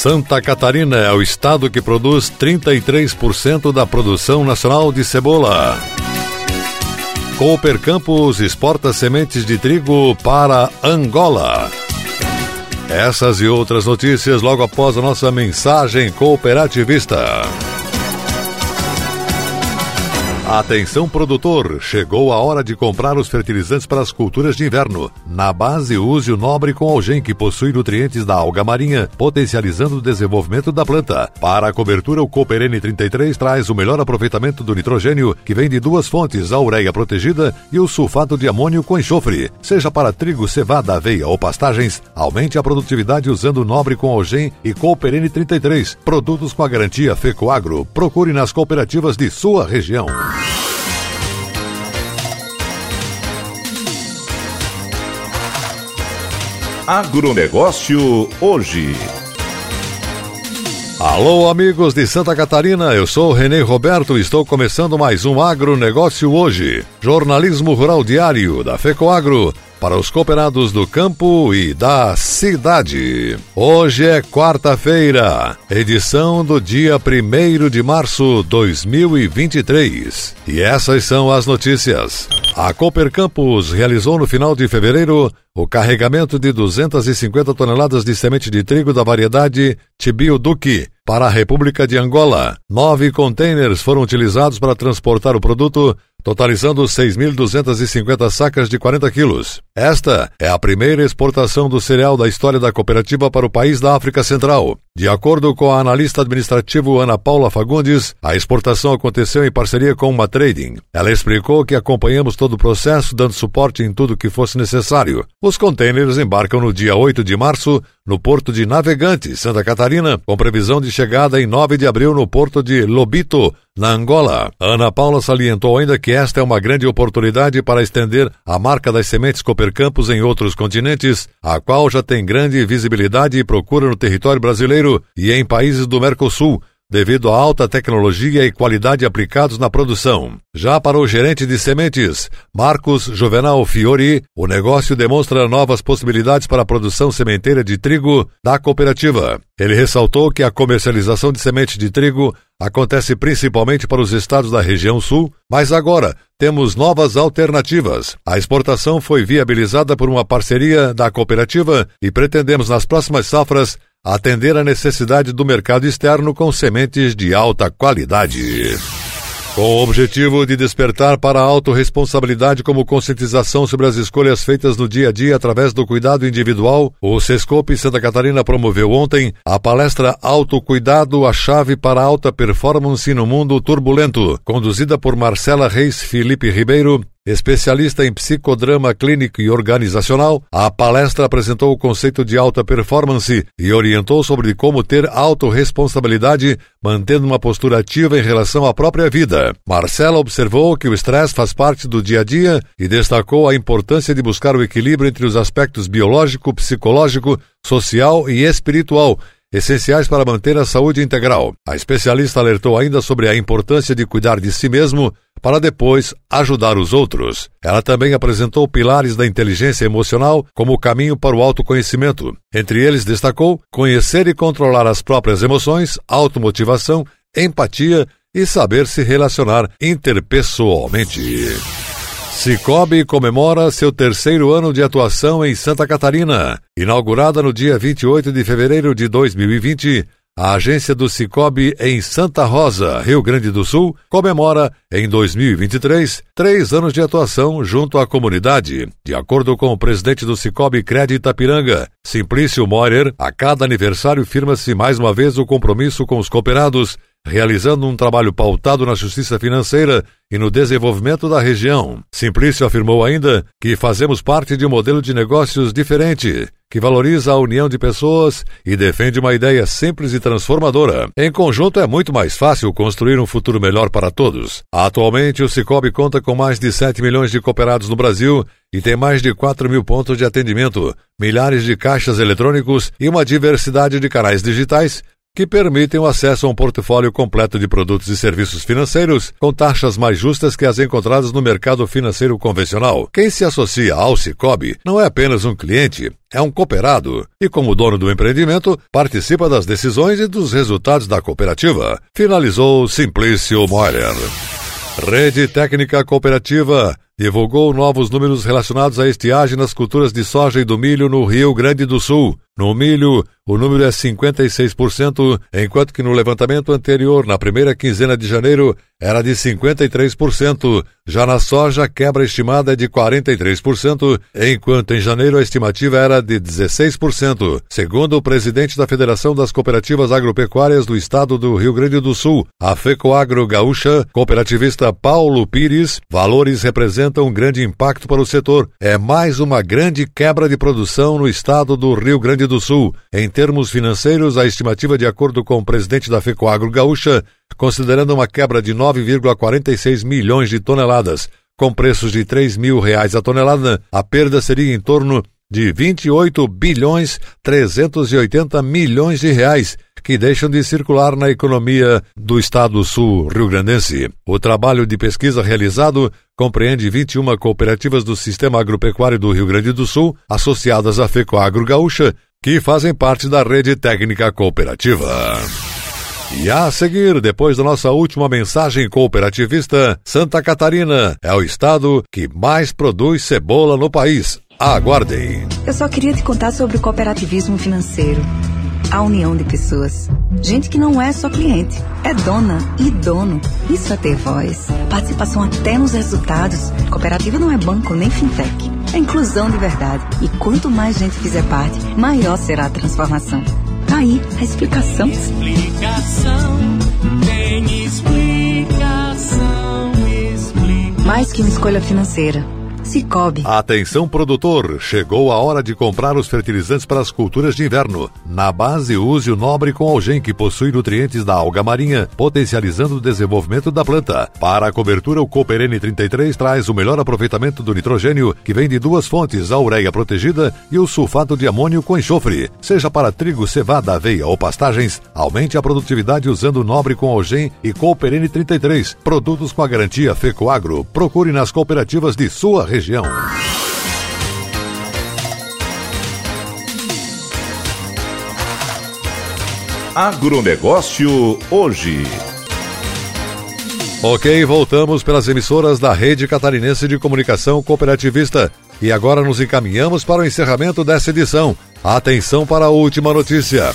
Santa Catarina é o estado que produz 33% da produção nacional de cebola. Cooper Campos exporta sementes de trigo para Angola. Essas e outras notícias logo após a nossa mensagem cooperativista. Atenção produtor, chegou a hora de comprar os fertilizantes para as culturas de inverno. Na base, use o Nobre com Algem, que possui nutrientes da alga marinha, potencializando o desenvolvimento da planta. Para a cobertura, o Cooper N33 traz o melhor aproveitamento do nitrogênio, que vem de duas fontes, a ureia protegida e o sulfato de amônio com enxofre. Seja para trigo, cevada, aveia ou pastagens, aumente a produtividade usando o Nobre com Algem e Cooper N33. Produtos com a garantia Fecoagro. Procure nas cooperativas de sua região. Agronegócio hoje. Alô, amigos de Santa Catarina, eu sou Renê Roberto e estou começando mais um Agronegócio hoje. Jornalismo Rural Diário da FECOAGro para os cooperados do campo e da cidade. Hoje é quarta-feira, edição do dia 1 de março 2023. E essas são as notícias. A Cooper Campus realizou no final de fevereiro o carregamento de 250 toneladas de semente de trigo da variedade Tibio Duque para a República de Angola. Nove containers foram utilizados para transportar o produto totalizando 6.250 sacas de 40 quilos. Esta é a primeira exportação do cereal da história da cooperativa para o país da África Central. De acordo com a analista administrativo Ana Paula Fagundes, a exportação aconteceu em parceria com uma trading. Ela explicou que acompanhamos todo o processo, dando suporte em tudo que fosse necessário. Os containers embarcam no dia 8 de março no porto de Navegante, Santa Catarina, com previsão de chegada em 9 de abril no porto de Lobito, na Angola. Ana Paula salientou ainda que esta é uma grande oportunidade para estender a marca das sementes Cooper Campos em outros continentes, a qual já tem grande visibilidade e procura no território brasileiro e em países do Mercosul, devido à alta tecnologia e qualidade aplicados na produção. Já para o gerente de sementes, Marcos Juvenal Fiori, o negócio demonstra novas possibilidades para a produção sementeira de trigo da cooperativa. Ele ressaltou que a comercialização de semente de trigo acontece principalmente para os estados da região sul, mas agora temos novas alternativas. A exportação foi viabilizada por uma parceria da cooperativa e pretendemos nas próximas safras atender a necessidade do mercado externo com sementes de alta qualidade. Com o objetivo de despertar para a autorresponsabilidade como conscientização sobre as escolhas feitas no dia a dia através do cuidado individual, o Sescope Santa Catarina promoveu ontem a palestra Autocuidado, a chave para alta performance no mundo turbulento, conduzida por Marcela Reis Felipe Ribeiro Especialista em psicodrama clínico e organizacional, a palestra apresentou o conceito de alta performance e orientou sobre como ter autorresponsabilidade, mantendo uma postura ativa em relação à própria vida. Marcela observou que o estresse faz parte do dia a dia e destacou a importância de buscar o equilíbrio entre os aspectos biológico, psicológico, social e espiritual essenciais para manter a saúde integral. A especialista alertou ainda sobre a importância de cuidar de si mesmo para depois ajudar os outros. Ela também apresentou pilares da inteligência emocional como caminho para o autoconhecimento. Entre eles destacou conhecer e controlar as próprias emoções, automotivação, empatia e saber se relacionar interpessoalmente. Cicobi comemora seu terceiro ano de atuação em Santa Catarina. Inaugurada no dia 28 de fevereiro de 2020, a agência do Cicobi em Santa Rosa, Rio Grande do Sul, comemora, em 2023, três anos de atuação junto à comunidade. De acordo com o presidente do Cicobi Crédito Itapiranga, Simplício Morer, a cada aniversário firma-se mais uma vez o compromisso com os cooperados realizando um trabalho pautado na justiça financeira e no desenvolvimento da região. Simplício afirmou ainda que fazemos parte de um modelo de negócios diferente, que valoriza a união de pessoas e defende uma ideia simples e transformadora. Em conjunto, é muito mais fácil construir um futuro melhor para todos. Atualmente, o Cicobi conta com mais de 7 milhões de cooperados no Brasil e tem mais de 4 mil pontos de atendimento, milhares de caixas eletrônicos e uma diversidade de canais digitais que permitem o acesso a um portfólio completo de produtos e serviços financeiros com taxas mais justas que as encontradas no mercado financeiro convencional. Quem se associa ao Cicobi não é apenas um cliente, é um cooperado e, como dono do empreendimento, participa das decisões e dos resultados da cooperativa. Finalizou Simplício Moirer. Rede Técnica Cooperativa divulgou novos números relacionados à estiagem nas culturas de soja e do milho no Rio Grande do Sul. No milho, o número é 56%, enquanto que no levantamento anterior, na primeira quinzena de janeiro, era de 53%. Já na soja, a quebra estimada é de 43%, enquanto em janeiro a estimativa era de 16%. Segundo o presidente da Federação das Cooperativas Agropecuárias do Estado do Rio Grande do Sul, a FECOAGRO Gaúcha, cooperativista Paulo Pires, valores representam um grande impacto para o setor. É mais uma grande quebra de produção no estado do Rio Grande do Sul. Em termos financeiros, a estimativa de acordo com o presidente da FECOAGRO Gaúcha, considerando uma quebra de 9,46 milhões de toneladas, com preços de 3 mil reais a tonelada, a perda seria em torno de 28 bilhões 380 milhões de reais que deixam de circular na economia do estado sul rio-grandense. O trabalho de pesquisa realizado compreende 21 cooperativas do sistema agropecuário do Rio Grande do Sul, associadas à FECOAGRO Gaúcha, que fazem parte da rede técnica cooperativa. E a seguir, depois da nossa última mensagem cooperativista, Santa Catarina é o estado que mais produz cebola no país. Aguardem. Eu só queria te contar sobre o cooperativismo financeiro. A união de pessoas. Gente que não é só cliente, é dona e dono. Isso é ter voz. Participação até nos resultados. Cooperativa não é banco nem fintech. É inclusão de verdade. E quanto mais gente fizer parte, maior será a transformação. Tá aí a explicação. Explicação, tem explicação, explicação. Mais que uma escolha financeira Cicobi. Atenção produtor, chegou a hora de comprar os fertilizantes para as culturas de inverno. Na base, use o Nobre com Algem que possui nutrientes da alga marinha, potencializando o desenvolvimento da planta. Para a cobertura, o Cooper N33 traz o melhor aproveitamento do nitrogênio, que vem de duas fontes, a ureia protegida e o sulfato de amônio com enxofre. Seja para trigo, cevada, aveia ou pastagens, aumente a produtividade usando o Nobre com Algem e Cooper N33. Produtos com a garantia Fecoagro. Procure nas cooperativas de sua região. Agronegócio hoje. Ok, voltamos pelas emissoras da Rede Catarinense de Comunicação Cooperativista e agora nos encaminhamos para o encerramento dessa edição. Atenção para a última notícia.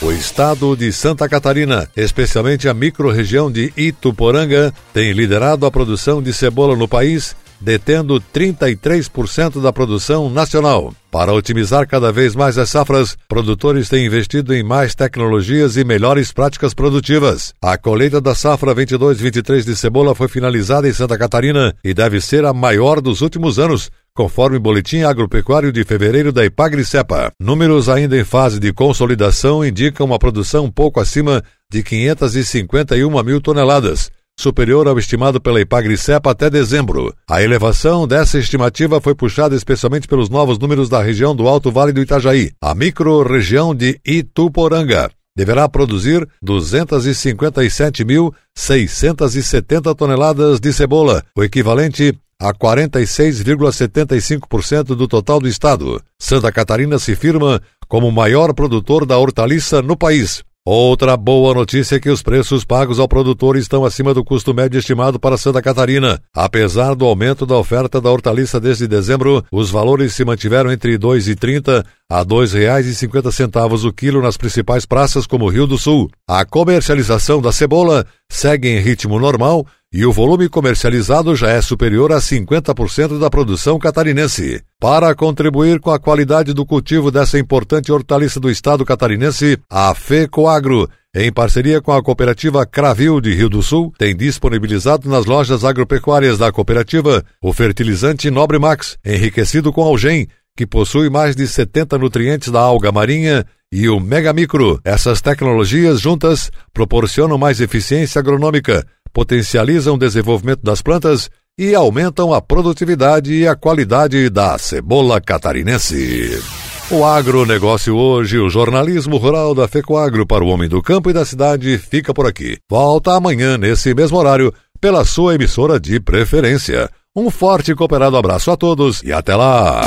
O estado de Santa Catarina, especialmente a microrregião de Ituporanga, tem liderado a produção de cebola no país detendo 33% da produção nacional. Para otimizar cada vez mais as safras, produtores têm investido em mais tecnologias e melhores práticas produtivas. A colheita da safra 22-23 de cebola foi finalizada em Santa Catarina e deve ser a maior dos últimos anos, conforme o Boletim Agropecuário de fevereiro da Ipagri-Cepa. Números ainda em fase de consolidação indicam uma produção pouco acima de 551 mil toneladas, superior ao estimado pela Ipagri-Cepa até dezembro. A elevação dessa estimativa foi puxada especialmente pelos novos números da região do Alto Vale do Itajaí, a micro-região de Ituporanga. Deverá produzir 257.670 toneladas de cebola, o equivalente a 46,75% do total do estado. Santa Catarina se firma como o maior produtor da hortaliça no país. Outra boa notícia é que os preços pagos ao produtor estão acima do custo médio estimado para Santa Catarina. Apesar do aumento da oferta da hortaliça desde dezembro, os valores se mantiveram entre R$ 2,30 a R$ 2,50 o quilo nas principais praças como Rio do Sul. A comercialização da cebola segue em ritmo normal e o volume comercializado já é superior a 50% da produção catarinense. Para contribuir com a qualidade do cultivo dessa importante hortaliça do estado catarinense, a FECOAGRO, em parceria com a cooperativa Cravil de Rio do Sul, tem disponibilizado nas lojas agropecuárias da cooperativa o fertilizante Nobre Max, enriquecido com algem, que possui mais de 70 nutrientes da alga marinha e o Megamicro. Essas tecnologias juntas proporcionam mais eficiência agronômica, potencializam o desenvolvimento das plantas e aumentam a produtividade e a qualidade da cebola catarinense. O agronegócio hoje, o jornalismo rural da FECOAGRO para o homem do campo e da cidade fica por aqui. Volta amanhã, nesse mesmo horário, pela sua emissora de preferência. Um forte e cooperado abraço a todos e até lá!